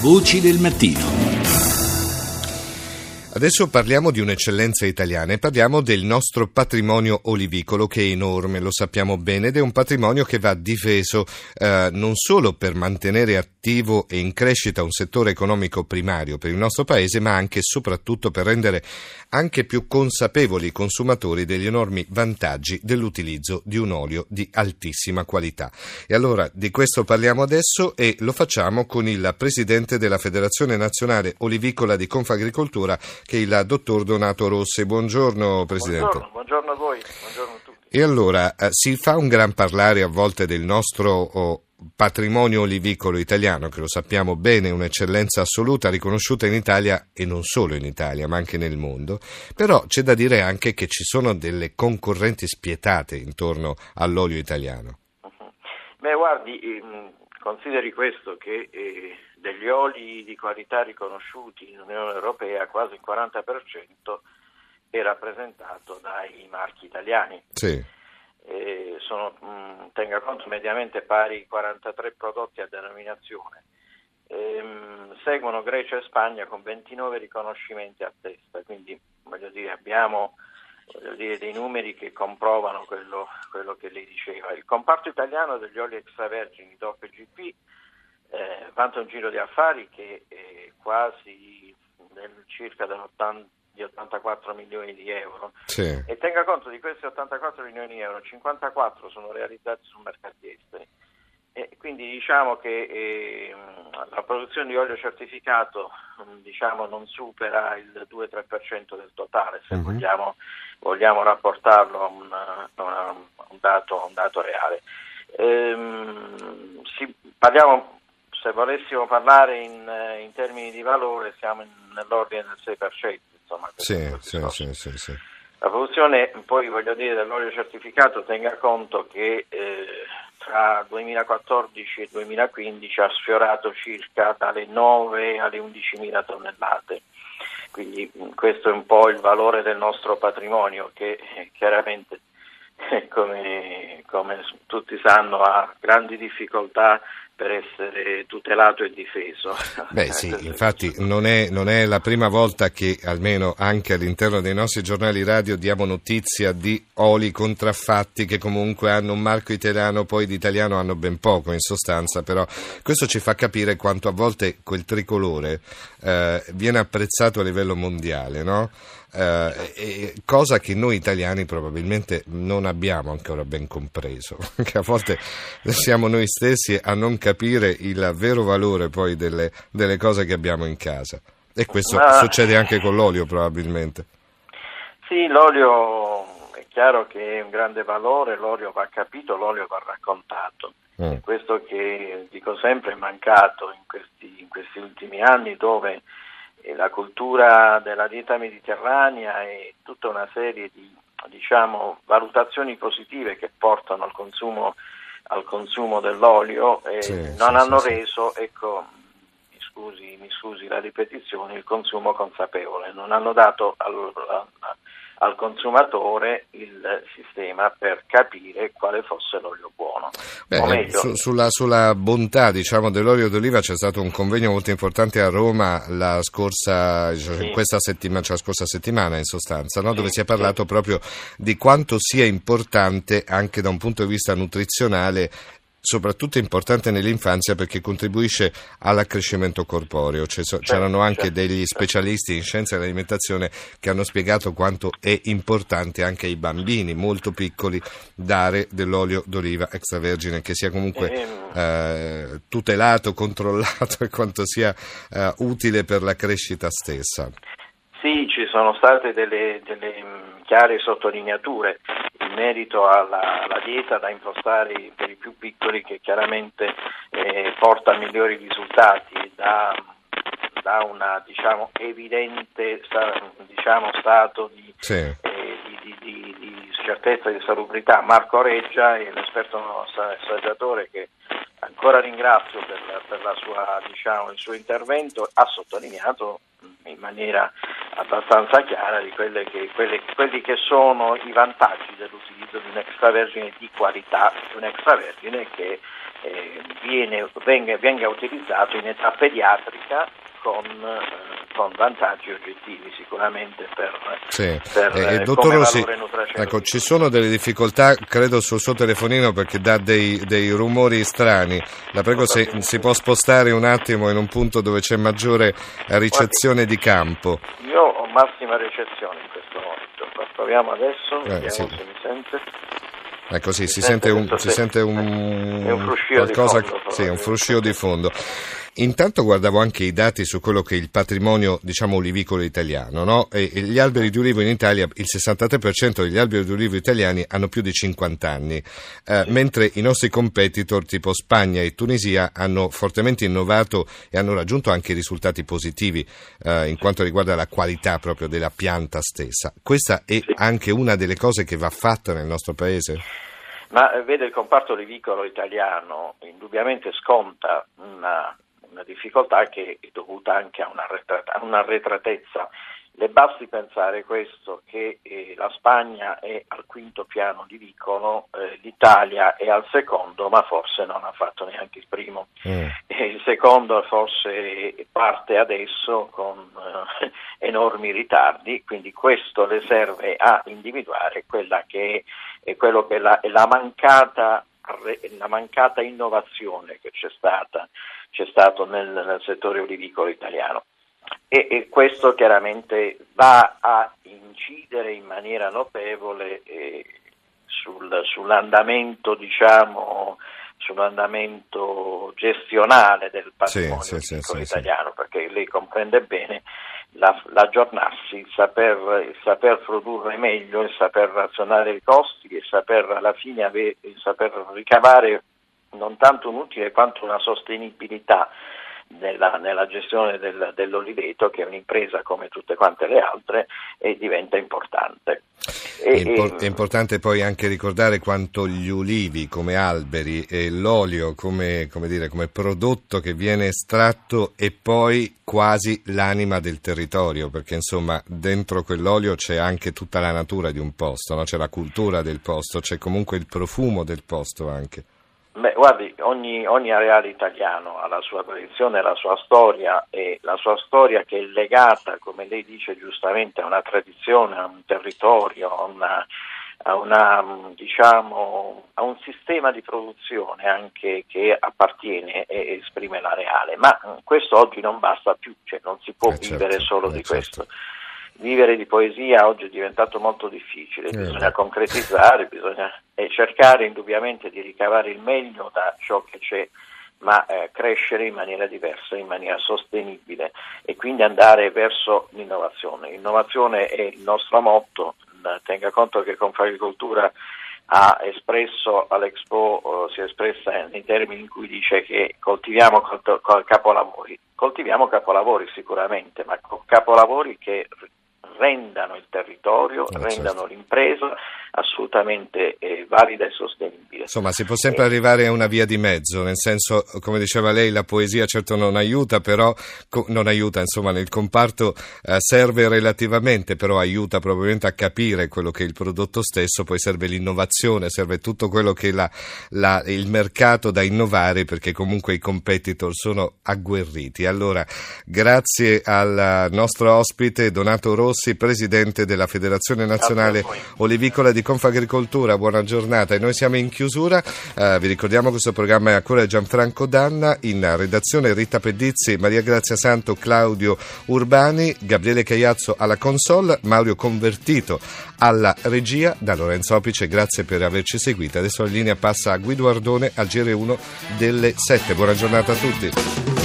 Voci del mattino. Adesso parliamo di un'eccellenza italiana e parliamo del nostro patrimonio olivicolo che è enorme, lo sappiamo bene, ed è un patrimonio che va difeso eh, non solo per mantenere attivo e in crescita un settore economico primario per il nostro paese, ma anche e soprattutto per rendere anche più consapevoli i consumatori degli enormi vantaggi dell'utilizzo di un olio di altissima qualità. E allora di questo parliamo adesso e lo facciamo con il presidente della Federazione Nazionale Olivicola di Confagricoltura che è il dottor Donato Rossi. Buongiorno Presidente. Buongiorno, buongiorno a voi, buongiorno a tutti. E allora eh, si fa un gran parlare a volte del nostro oh, patrimonio olivicolo italiano, che lo sappiamo bene, è un'eccellenza assoluta riconosciuta in Italia e non solo in Italia, ma anche nel mondo. Però c'è da dire anche che ci sono delle concorrenti spietate intorno all'olio italiano. Beh, guardi, ehm, consideri questo che eh, degli oli di qualità riconosciuti in Unione Europea quasi il 40% è rappresentato dai marchi italiani. Sì. Sono, mh, tenga conto, mediamente pari 43 prodotti a denominazione. Ehm, seguono Grecia e Spagna con 29 riconoscimenti a testa, quindi voglio dire, abbiamo voglio dire, dei numeri che comprovano quello, quello, che lei diceva. Il comparto italiano degli oli extravergini DOP e GP eh, vanta un giro di affari che è quasi del, circa di 84 milioni di euro sì. e tenga conto di questi 84 milioni di euro 54 sono realizzati su mercati esteri e quindi diciamo che eh, la produzione di olio certificato diciamo, non supera il 2-3% del totale se uh-huh. vogliamo, vogliamo, rapportarlo a, una, a un, dato, un, dato, reale ehm, si, parliamo se volessimo parlare in, eh, in termini di valore siamo in, nell'ordine del 6%. Insomma, sì, sì, sì, sì, sì. La produzione, poi voglio dire, dell'olio certificato tenga conto che eh, tra 2014 e 2015 ha sfiorato circa dalle 9 alle 11 mila tonnellate. Quindi questo è un po' il valore del nostro patrimonio che eh, chiaramente, come, come tutti sanno, ha grandi difficoltà per essere tutelato e difeso. Beh sì, infatti non è, non è, la prima volta che almeno anche all'interno dei nostri giornali radio diamo notizia di oli contraffatti che comunque hanno un marco italiano, poi di italiano hanno ben poco in sostanza, però questo ci fa capire quanto a volte quel tricolore eh, viene apprezzato a livello mondiale, no? eh, cosa che noi italiani probabilmente non abbiamo ancora ben compreso, che a volte siamo noi stessi a non capire il vero valore poi delle, delle cose che abbiamo in casa. E questo Ma... succede anche con l'olio probabilmente. Sì, l'olio è chiaro che è un grande valore, l'olio va capito, l'olio va raccontato. Mm. Questo che dico sempre è mancato in questi, in questi ultimi anni dove la cultura della dieta mediterranea e tutta una serie di diciamo, valutazioni positive che portano al consumo, al consumo dell'olio eh, sì, non sì, hanno sì, reso, ecco, mi scusi, mi scusi, la ripetizione, il consumo consapevole, non hanno dato al, al consumatore il sistema per capire quale fosse l'olio buono. Beh, su, sulla, sulla, bontà diciamo, dell'olio d'oliva c'è stato un convegno molto importante a Roma la scorsa, sì. questa settimana, cioè la scorsa settimana in sostanza, no? dove si è parlato sì. proprio di quanto sia importante anche da un punto di vista nutrizionale soprattutto importante nell'infanzia perché contribuisce all'accrescimento corporeo. Certo, c'erano anche certo. degli specialisti in scienze dell'alimentazione che hanno spiegato quanto è importante anche ai bambini molto piccoli dare dell'olio d'oliva extravergine che sia comunque ehm. eh, tutelato, controllato e quanto sia eh, utile per la crescita stessa. Sì, ci sono state delle, delle mm, chiare sottolineature in merito alla, alla, dieta da impostare per i più piccoli che chiaramente eh, porta a migliori risultati da, da una diciamo, evidente diciamo, stato di, sì. eh, di, di, di, certezza di salubrità. Marco Reggia è l'esperto assaggiatore che ancora ringrazio per, per sua, diciamo, il suo intervento, ha sottolineato in maniera abbastanza chiara di che, quelle, quelli che sono i vantaggi dell'utilizzo di un extravergine di qualità, di un extravergine che eh, viene, venga, venga utilizzato in età pediatrica con, eh, con, vantaggi oggettivi sicuramente per, sì. per eh, eh dottor Rossi, ecco, ci sono delle difficoltà credo sul suo telefonino perché dà dei, dei rumori strani. La prego se si può spostare un attimo in un punto dove c'è maggiore ricezione di campo. Io ho massima ricezione in questo momento. Proviamo adesso eh, vediamo sì. se mi sente Ecco sì, si, sente, un, si sente un, un fruscio di fondo. Sì, un fruscio di fondo. Intanto guardavo anche i dati su quello che è il patrimonio, diciamo, olivicolo italiano, no? E, e gli alberi di ulivo in Italia, il 63% degli alberi di ulivo italiani hanno più di 50 anni, eh, mentre i nostri competitor tipo Spagna e Tunisia hanno fortemente innovato e hanno raggiunto anche risultati positivi eh, in quanto riguarda la qualità proprio della pianta stessa. Questa è anche una delle cose che va fatta nel nostro paese? Ma eh, vede il comparto olivicolo italiano indubbiamente sconta una una difficoltà che è dovuta anche a un'arretratezza. Le basti pensare questo, che eh, la Spagna è al quinto piano di vicolo, eh, l'Italia è al secondo, ma forse non ha fatto neanche il primo. Mm. il secondo forse parte adesso con eh, enormi ritardi, quindi questo le serve a individuare quella che è, che è la, è la, mancata, la mancata innovazione che c'è stata c'è stato nel, nel settore olivicolo italiano. E, e, questo chiaramente va a incidere in maniera notevole eh, sul, sull'andamento, diciamo, sull'andamento gestionale del patrimonio sì, sì, sì, italiano, perché lei comprende bene la, l'aggiornarsi, il saper, il saper, produrre meglio, il saper razionare i costi, il saper alla fine ave, il saper ricavare non tanto un utile quanto una sostenibilità nella, nella gestione del, dell'oliveto che è un'impresa come tutte quante le altre e diventa importante. E, è, impor- è, importante poi anche ricordare quanto gli ulivi come alberi e l'olio come, come, dire, come prodotto che viene estratto è poi quasi l'anima del territorio, perché insomma dentro quell'olio c'è anche tutta la natura di un posto, no? c'è la cultura del posto, c'è comunque il profumo del posto anche. Beh, guardi, ogni, ogni, areale italiano ha la sua tradizione, la sua storia e la sua storia che è legata, come lei dice giustamente, a una tradizione, a un territorio, a, una, a, una, diciamo, a un sistema di produzione anche che appartiene e esprime l'areale. Ma questo oggi non basta più, cioè non si può eh vivere certo, solo eh di certo. questo vivere di poesia oggi è diventato molto difficile, eh, bisogna concretizzare, bisogna cercare indubbiamente di ricavare il meglio da ciò che c'è, ma eh, crescere in maniera diversa, in maniera sostenibile e quindi andare verso l'innovazione. L'innovazione è il nostro motto, tenga conto che Confagricoltura ha espresso all'Expo, eh, si è espressa nei termini in cui dice che coltiviamo capolavori. Coltiviamo capolavori sicuramente, ma capolavori che rendano il territorio, eh, rendano certo. l'impresa assolutamente eh, valida e sostenibile. Insomma, si può sempre arrivare a una via di mezzo, nel senso, come diceva lei, la poesia certo non aiuta, però non aiuta, insomma, nel comparto eh, serve relativamente, però aiuta probabilmente a capire quello che è il prodotto stesso, poi serve l'innovazione, serve tutto quello che è la, la, il mercato da innovare, perché comunque i competitor sono agguerriti. Allora, grazie al nostro ospite Donato Rossi, presidente della Federazione Nazionale Olivicola di Confagricoltura, buona giornata. E noi siamo in chiusura, eh, vi ricordiamo che questo programma è a cura di Gianfranco Danna, in redazione Rita Pedizzi, Maria Grazia Santo, Claudio Urbani, Gabriele Cagliazzo alla console, Mauro Convertito alla regia, da Lorenzo Opice, grazie per averci seguito, adesso la linea passa a Guido Ardone al GR1 delle 7, buona giornata a tutti.